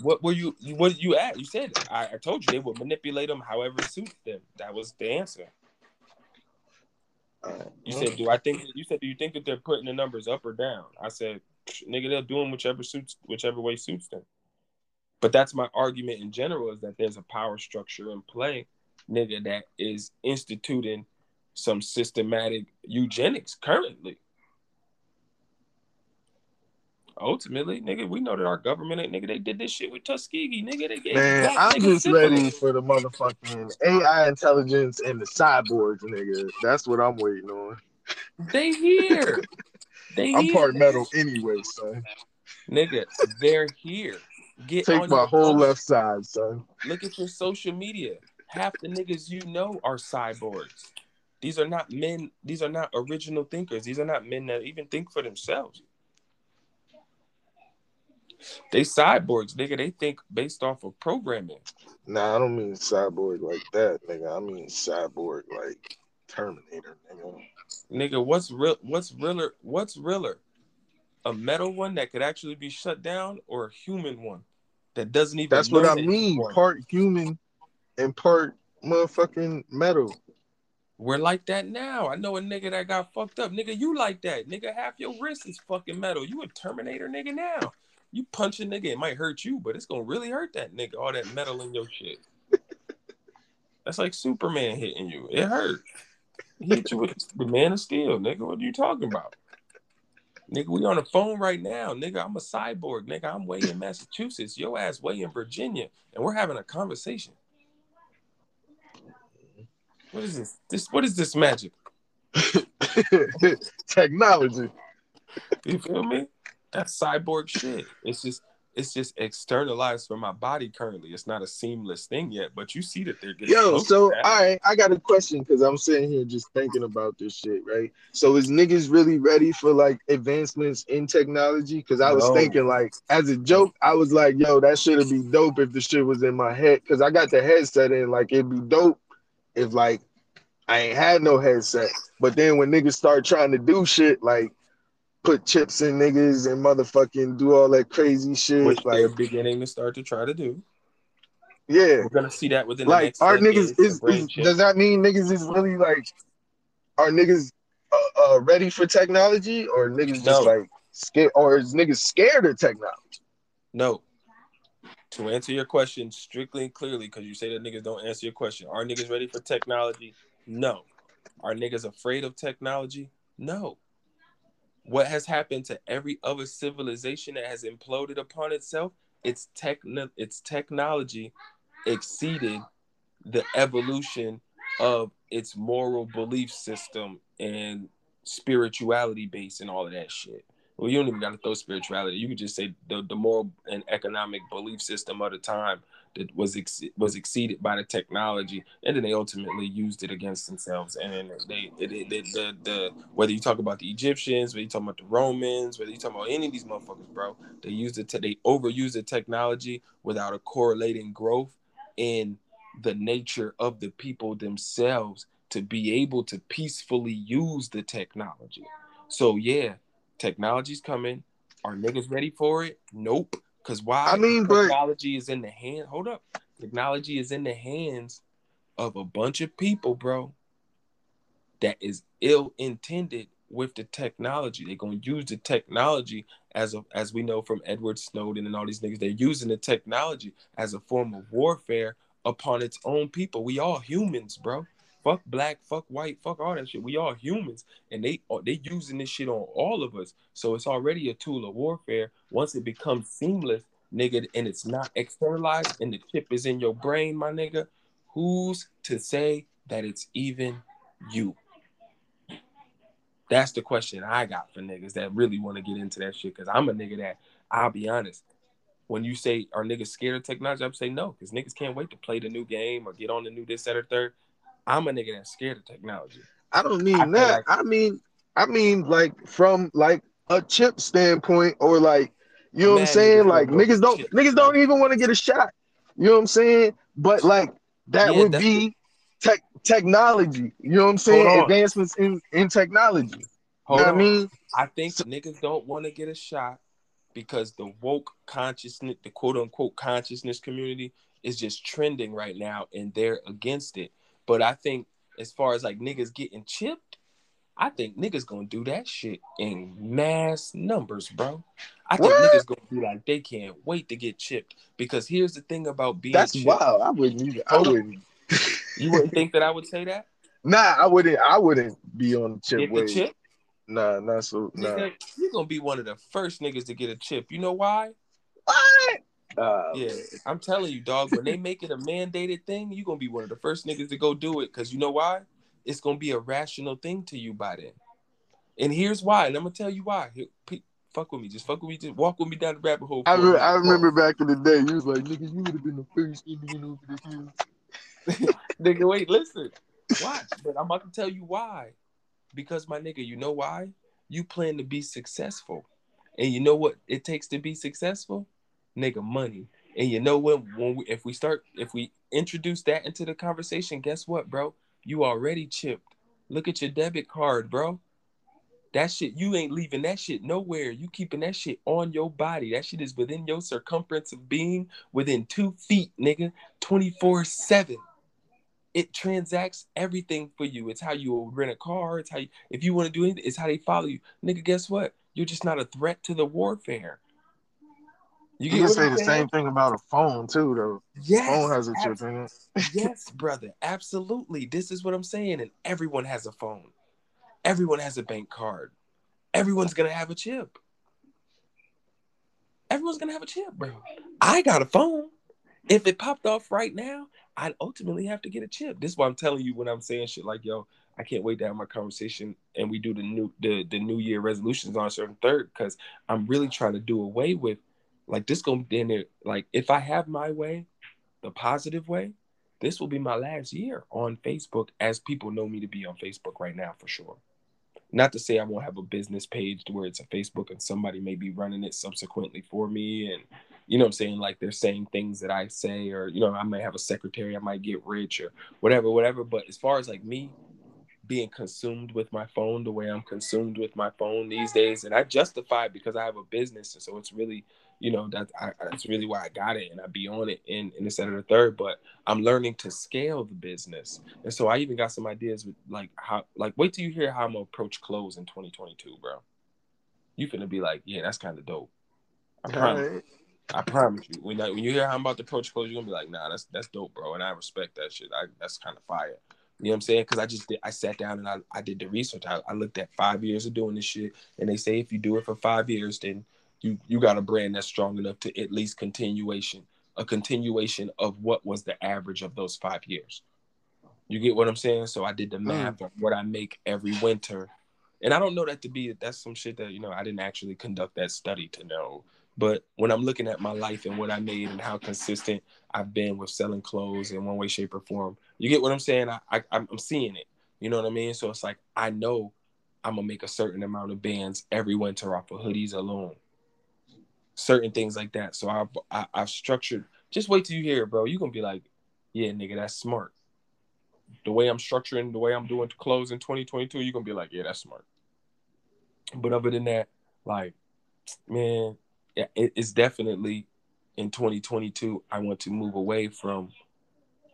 What were you? What did you ask? You said I, I told you they would manipulate them however suits them. That was the answer. You said, "Do I think?" You said, "Do you think that they're putting the numbers up or down?" I said, "Nigga, they're doing whichever suits, whichever way suits them." But that's my argument in general is that there's a power structure in play nigga that is instituting some systematic eugenics currently. Ultimately, nigga, we know that our government ain't nigga. They did this shit with Tuskegee, nigga. They gave Man, I'm just syphilis. ready for the motherfucking AI intelligence and the cyborgs, nigga. That's what I'm waiting on. They here. they I'm here. part metal anyway, son. Nigga, they're here. Get Take my whole left side, son. Look at your social media half the niggas you know are cyborgs. These are not men. These are not original thinkers. These are not men that even think for themselves. They cyborgs, nigga. They think based off of programming. Nah, I don't mean cyborg like that, nigga. I mean cyborg like Terminator, nigga. Nigga, what's real? What's realer? What's realer? A metal one that could actually be shut down, or a human one that doesn't even? That's what I mean. one? Part human and part motherfucking metal. We're like that now. I know a nigga that got fucked up. Nigga, you like that. Nigga, half your wrist is fucking metal. You a Terminator nigga now. You punch a nigga, it might hurt you, but it's gonna really hurt that nigga. All that metal in your shit. That's like Superman hitting you. It hurt. He hit you with the man of steel, nigga. What are you talking about? Nigga, we on the phone right now. Nigga, I'm a cyborg. Nigga, I'm way in Massachusetts. Your ass way in Virginia. And we're having a conversation. What is this? This what is this magic? Technology. You feel me? That's cyborg shit. It's just it's just externalized for my body currently. It's not a seamless thing yet, but you see that they're getting Yo, so all right, I got a question because I'm sitting here just thinking about this shit, right? So is niggas really ready for like advancements in technology? Because I was No. thinking like as a joke, I was like, yo, that shit'd be dope if the shit was in my head. Cause I got the headset in, like it'd be dope if like I ain't had no headset. But then when niggas start trying to do shit like put chips in niggas and motherfucking do all that crazy shit, which like they're beginning to start to try to do. yeah. We're gonna see that within the like next our niggas is, is does that mean niggas is really like are niggas uh, uh ready for technology or niggas just like scared or is niggas scared of technology No. To answer your question strictly and clearly, because you say that niggas don't answer your question. Are niggas ready for technology? No. Are niggas afraid of technology? No. What has happened to every other civilization that has imploded upon itself? Its techno its technology exceeded the evolution of its moral belief system and spirituality base and all of that shit. Well, you don't even got to throw spirituality. You could just say the, the moral and economic belief system of the time that was ex- was exceeded by the technology, and then they ultimately used it against themselves. And they, the, the whether you talk about the Egyptians, whether you talk about the Romans, whether you talk about any of these motherfuckers, bro, they used it. To, they overused the technology without a correlating growth in the nature of the people themselves to be able to peacefully use the technology. So yeah, technology's coming. Are niggas ready for it? Nope. Cause why? I mean, but- technology is in the hand. Hold up. Technology is in the hands of a bunch of people, bro. That is ill intended with the technology. They're gonna use the technology as a, as we know from Edward Snowden and all these niggas. They're using the technology as a form of warfare upon its own people. We all humans, bro. Fuck black, fuck white, fuck all that shit. We all humans, and they uh, they using this shit on all of us. So it's already a tool of warfare. Once it becomes seamless, nigga, and it's not externalized, and the chip is in your brain, my nigga. Who's to say that it's even you? That's the question I got for niggas that really want to get into that shit. Cause I'm a nigga that I'll be honest. When you say are niggas scared of technology, I'm say no, because niggas can't wait to play the new game or get on the new this, that, or third. I'm a nigga that's scared of technology. i don't mean I that. like- i mean i mean like from like a chip standpoint or like you know what i'm saying? like niggas don't shit, niggas don't even want to get a shot. You know what i'm saying? But like that Yeah, would be tech technology. You know what i'm saying? Advancements in in technology. Hold you know on. what i mean? I think So- niggas don't want to get a shot because the woke consciousness, the quote unquote consciousness community is just trending right now and they're against it. But I think as far as like niggas getting chipped, I think niggas gonna do that shit in mass numbers, bro. I think What? niggas gonna be like they can't wait to get chipped because here's the thing about being that's chipped. wild i wouldn't even i wouldn't You wouldn't think that I would say that? Nah, I wouldn't. I wouldn't be on the chip Get the chip? Nah, not so. Nah. Nigga, you're gonna be one of the first niggas to get a chip. You know why? What? Uh, Yeah, I'm telling you, dog. When they make it a mandated thing, you're gonna be one of the first niggas to go do it. Cause you know why? It's gonna be a rational thing to you by then. And here's why. And I'm gonna tell you why. Here, pe- fuck with me. Just fuck with me. Just walk with me down the rabbit hole. I, re- I remember back in the day, you was like, nigga, you would have been the first Indian over the hill. Nigga, wait, listen. Watch, but I'm about to tell you why. Because my nigga, you know why? You plan to be successful. And you know what it takes to be successful? Nigga, money. And you know what? When we, if we start, if we introduce that into the conversation, guess what, bro? You already chipped. Look at your debit card, bro. That shit, you ain't leaving that shit nowhere. You keeping that shit on your body. That shit is within your circumference of being, within two feet, nigga, 24 7 it transacts everything for you. It's how you rent a car. It's how you, if you want to do anything, it's how they follow you. Nigga, guess what? You're just not a threat to the warfare. You, you can say the same thing about a phone too, though. Yes, phone has a chip in it. yes, brother, absolutely. This is what I'm saying, and everyone has a phone. Everyone has a bank card. Everyone's gonna have a chip. Everyone's gonna have a chip, bro. I got a phone. If it popped off right now, I'd ultimately have to get a chip. This is why I'm telling you when I'm saying shit like, yo, I can't wait to have my conversation and we do the new the, the new year resolutions on a certain third because I'm really trying to do away with like this gonna be in there. Like if I have my way, the positive way, this will be my last year on Facebook as people know me to be on Facebook right now for sure. Not to say I won't have a business page to where it's a Facebook and somebody may be running it subsequently for me and you know what I'm saying? Like they're saying things that I say, or you know, I might have a secretary, I might get rich or whatever, whatever. But as far as like me being consumed with my phone the way I'm consumed with my phone these days, and I justify it because I have a business, and so it's really, you know, that I, that's really why I got it, and I be on it in in the set of the third. But I'm learning to scale the business, and so I even got some ideas with like how, like wait till you hear how I'm gonna approach clothes in 2022, bro. You finna be like, yeah, that's kind of dope. I promise. I promise you. When I, when you hear how I'm about to approach clothes, you're gonna be like, nah, that's that's dope, bro. And I respect that shit. I, that's kind of fire. You know what I'm saying? Because I just did, I sat down and I, I did the research. I, I looked at five years of doing this shit, and they say if you do it for five years, then you you got a brand that's strong enough to at least continuation, a continuation of what was the average of those five years. You get what I'm saying? So I did the math mm. of what I make every winter, and I don't know that to be that's some shit that you know I didn't actually conduct that study to know but when I'm looking at my life and what I made and how consistent I've been with selling clothes in one way, shape, or form, you get what I'm saying? I, I I'm seeing it. You know what I mean? So it's like I know I'm gonna make a certain amount of bands every winter off of hoodies alone. Certain things like that. So I've I, have i have structured. Just wait till you hear it, bro. You gonna be like, yeah, nigga, that's smart. The way I'm structuring, the way I'm doing clothes in 2022, you're gonna be like, yeah, that's smart. But other than that, like, man, it, it's definitely in 2022 i want to move away from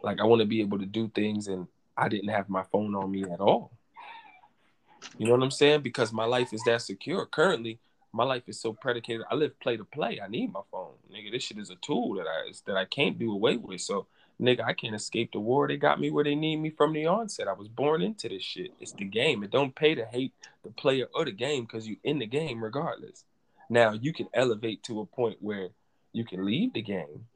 like i want to be able to do things and i didn't have my phone on me at all you know what i'm saying because my life is that secure currently my life is so predicated i live play to play. I need my phone nigga. This shit is a tool that i that i can't do away with. So nigga i can't escape the war. They got me where they need me from the onset. I was born into this shit. It's the game. It don't pay to hate the player or the game because you in the game regardless. Now you can elevate to a point where you can leave the game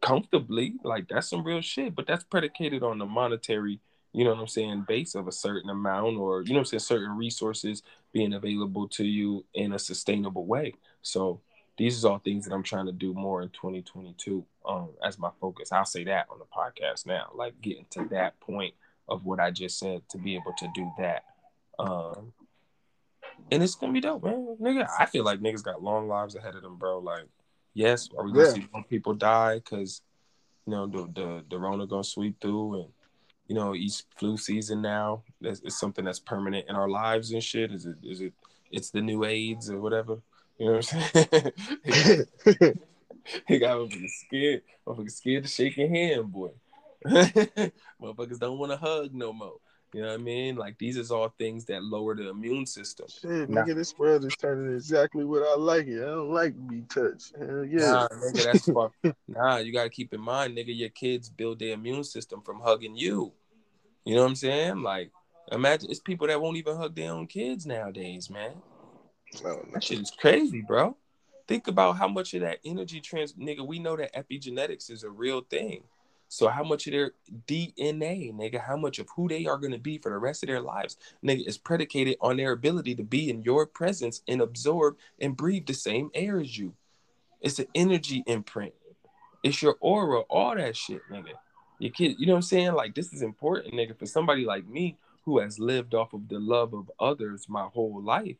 comfortably. Like that's some real shit, but that's predicated on the monetary, you know what I'm saying, base of a certain amount or you know what I'm saying, certain resources being available to you in a sustainable way. So these are all things that I'm trying to do more in 2022 um, as my focus. I'll say that on the podcast now, like getting to that point of what I just said to be able to do that. Um, and it's gonna be dope, man. Nigga, I feel like niggas got long lives ahead of them, bro. Like, yes, are we gonna yeah. see more people die because you know the the the Rona gonna sweep through and you know each flu season now is, is something that's permanent in our lives and shit. Is it is it it's the new AIDS or whatever? You know what I'm saying? he got motherfuckers scared, motherfuckers scared to shake your hand, boy. motherfuckers don't want to hug no more. You know what I mean? Like these is all things that lower the immune system. Shit, now, nigga, this world is turning exactly what I like it. I don't like to be touched. Hell yeah. Nah, nigga, that's fuck. nah, you gotta keep in mind, nigga, your kids build their immune system from hugging you. You know what I'm saying? Like, imagine it's people that won't even hug their own kids nowadays, man. No. That shit is crazy, bro. Think about how much of that energy trans nigga, we know that epigenetics is a real thing. So how much of their DNA, nigga, how much of who they are gonna be for the rest of their lives, nigga, is predicated on their ability to be in your presence and absorb and breathe the same air as you. It's an energy imprint. It's your aura, all that shit, nigga. Your kid, you know what I'm saying? Like this is important, nigga, for somebody like me who has lived off of the love of others my whole life.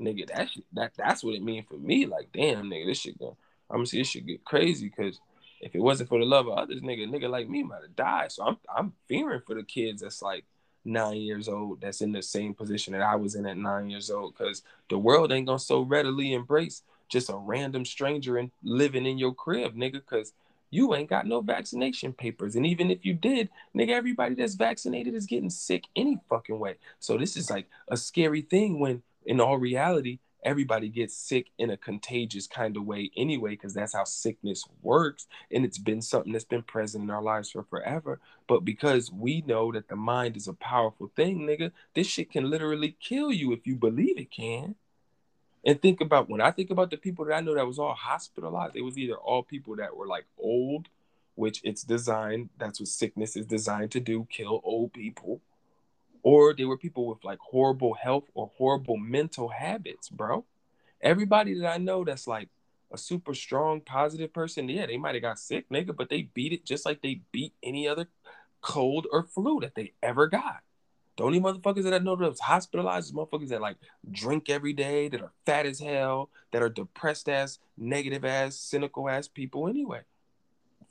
Nigga, that shit, that that's what it means for me. Like, damn, nigga, this shit going I'm gonna see this shit get crazy because if it wasn't for the love of others, nigga, nigga like me might have died. So I'm I'm fearing for the kids that's like nine years old that's in the same position that I was in at nine years old because the world ain't gonna so readily embrace just a random stranger and living in your crib, nigga, because you ain't got no vaccination papers. And even if you did, nigga, everybody that's vaccinated is getting sick any fucking way. So this is like a scary thing when in all reality, everybody gets sick in a contagious kind of way anyway, because that's how sickness works. And it's been something that's been present in our lives for forever. But because we know that the mind is a powerful thing, nigga, this shit can literally kill you if you believe it can. And think about when I think about the people that I know that was all hospitalized, it was either all people that were like old, which it's designed, that's what sickness is designed to do, kill old people or they were people with like horrible health or horrible mental habits, bro. Everybody that I know that's like a super strong, positive person, yeah, they might have got sick, nigga, but they beat it just like they beat any other cold or flu that they ever got. The only motherfuckers that I know that was hospitalized is motherfuckers that like drink every day, that are fat as hell, that are depressed ass, negative ass, cynical ass people anyway.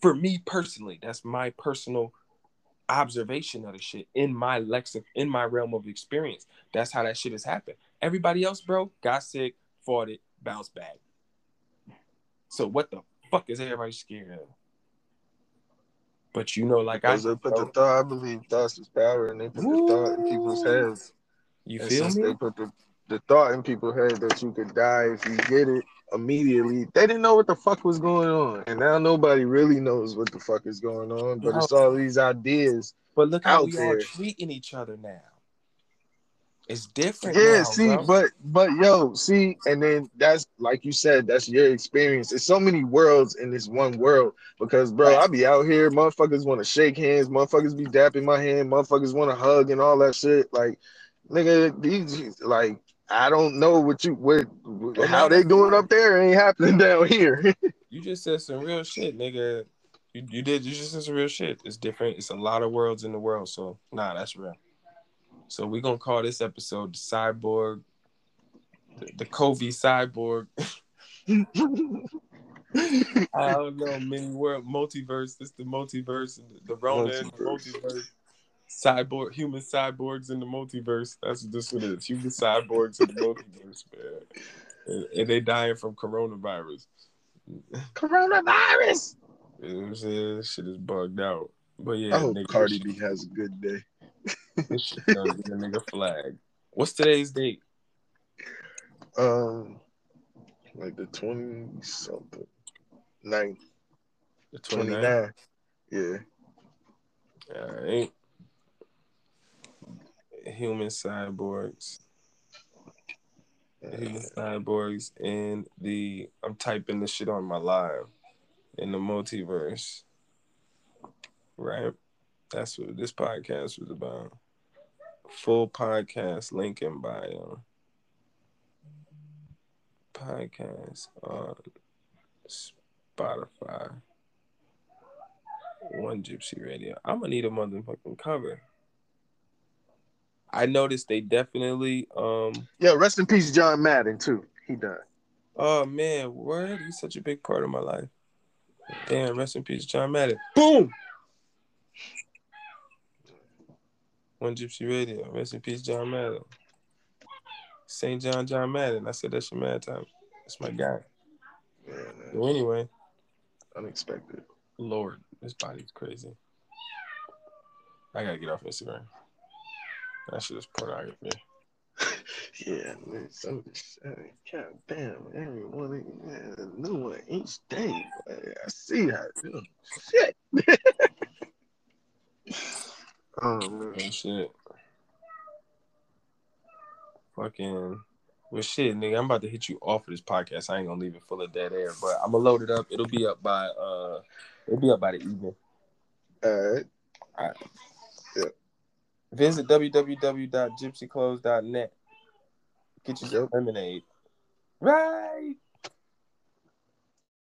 For me personally, that's my personal observation of the shit in my lexic in my realm of experience. That's how that shit has happened. Everybody else, bro, got sick, fought it, bounced back. So what the fuck is everybody scared of? But you know, like I they put the thought, I believe thoughts is power, and they put the thought in people's heads. You And feel since me? They put the, the thought in people's head that you could die if you get it immediately. They didn't know what the fuck was going on, and now nobody really knows what the fuck is going on. But it's all these ideas. But look how we there. all treating each other now. It's different. Yeah, now, see, bro. but but yo, see, and then that's like you said, that's your experience. There's so many worlds in this one world because, bro, I be out here, motherfuckers want to shake hands, motherfuckers be dapping my hand, motherfuckers want to hug and all that shit. Like, nigga, these like I don't know what you what how they doing up there ain't happening down here. you just said some real shit, nigga. You, you did. You just said some real shit. It's different. It's a lot of worlds in the world. So nah, that's real. So we're gonna call this episode the cyborg, the, the Covey cyborg. I don't know, many world multiverse. It's the multiverse, and the, Rona the Multiverse. multiverse. Cyborg, human cyborgs in the multiverse. That's what this one is. Human cyborgs in the multiverse, man. And, and they dying from coronavirus. Coronavirus. You know what I'm saying? This shit is bugged out. But yeah, I hope Cardi B has a good day. this shit gonna a nigga flag. What's today's date? Um, like the twenty something, nine, The 29. 29th. Yeah. All right. Human cyborgs. Human cyborgs in the. I'm typing this shit on my live in the multiverse. Right? That's what this podcast was about. Full podcast link in bio. Podcast on Spotify. One Gypsy Radio. I'm gonna need a motherfucking cover. I noticed they definitely um Yeah, rest in peace, John Madden, too. He died. oh man, word, he's such a big part of my life. Damn, rest in peace, John Madden. Boom! One Gypsy Radio, uh, rest in peace, John Madden. St. John John Madden. I said that's your mad time. That's my guy. Yeah. So anyway, Unexpected. Lord, this body's crazy. I gotta get off Instagram. That shit is pornography. Yeah, man. Some God damn, everyone man, a new one each day. boy. I see how oh, shit. oh man. Shit. Fucking well shit, nigga. I'm about to hit you off of this podcast. I ain't gonna leave it full of dead air, but I'm gonna load it up. It'll be up by uh it'll be up by the evening. All right. Alright. Visit www.gypsyclothes.net. Get you some Yep. lemonade. Right.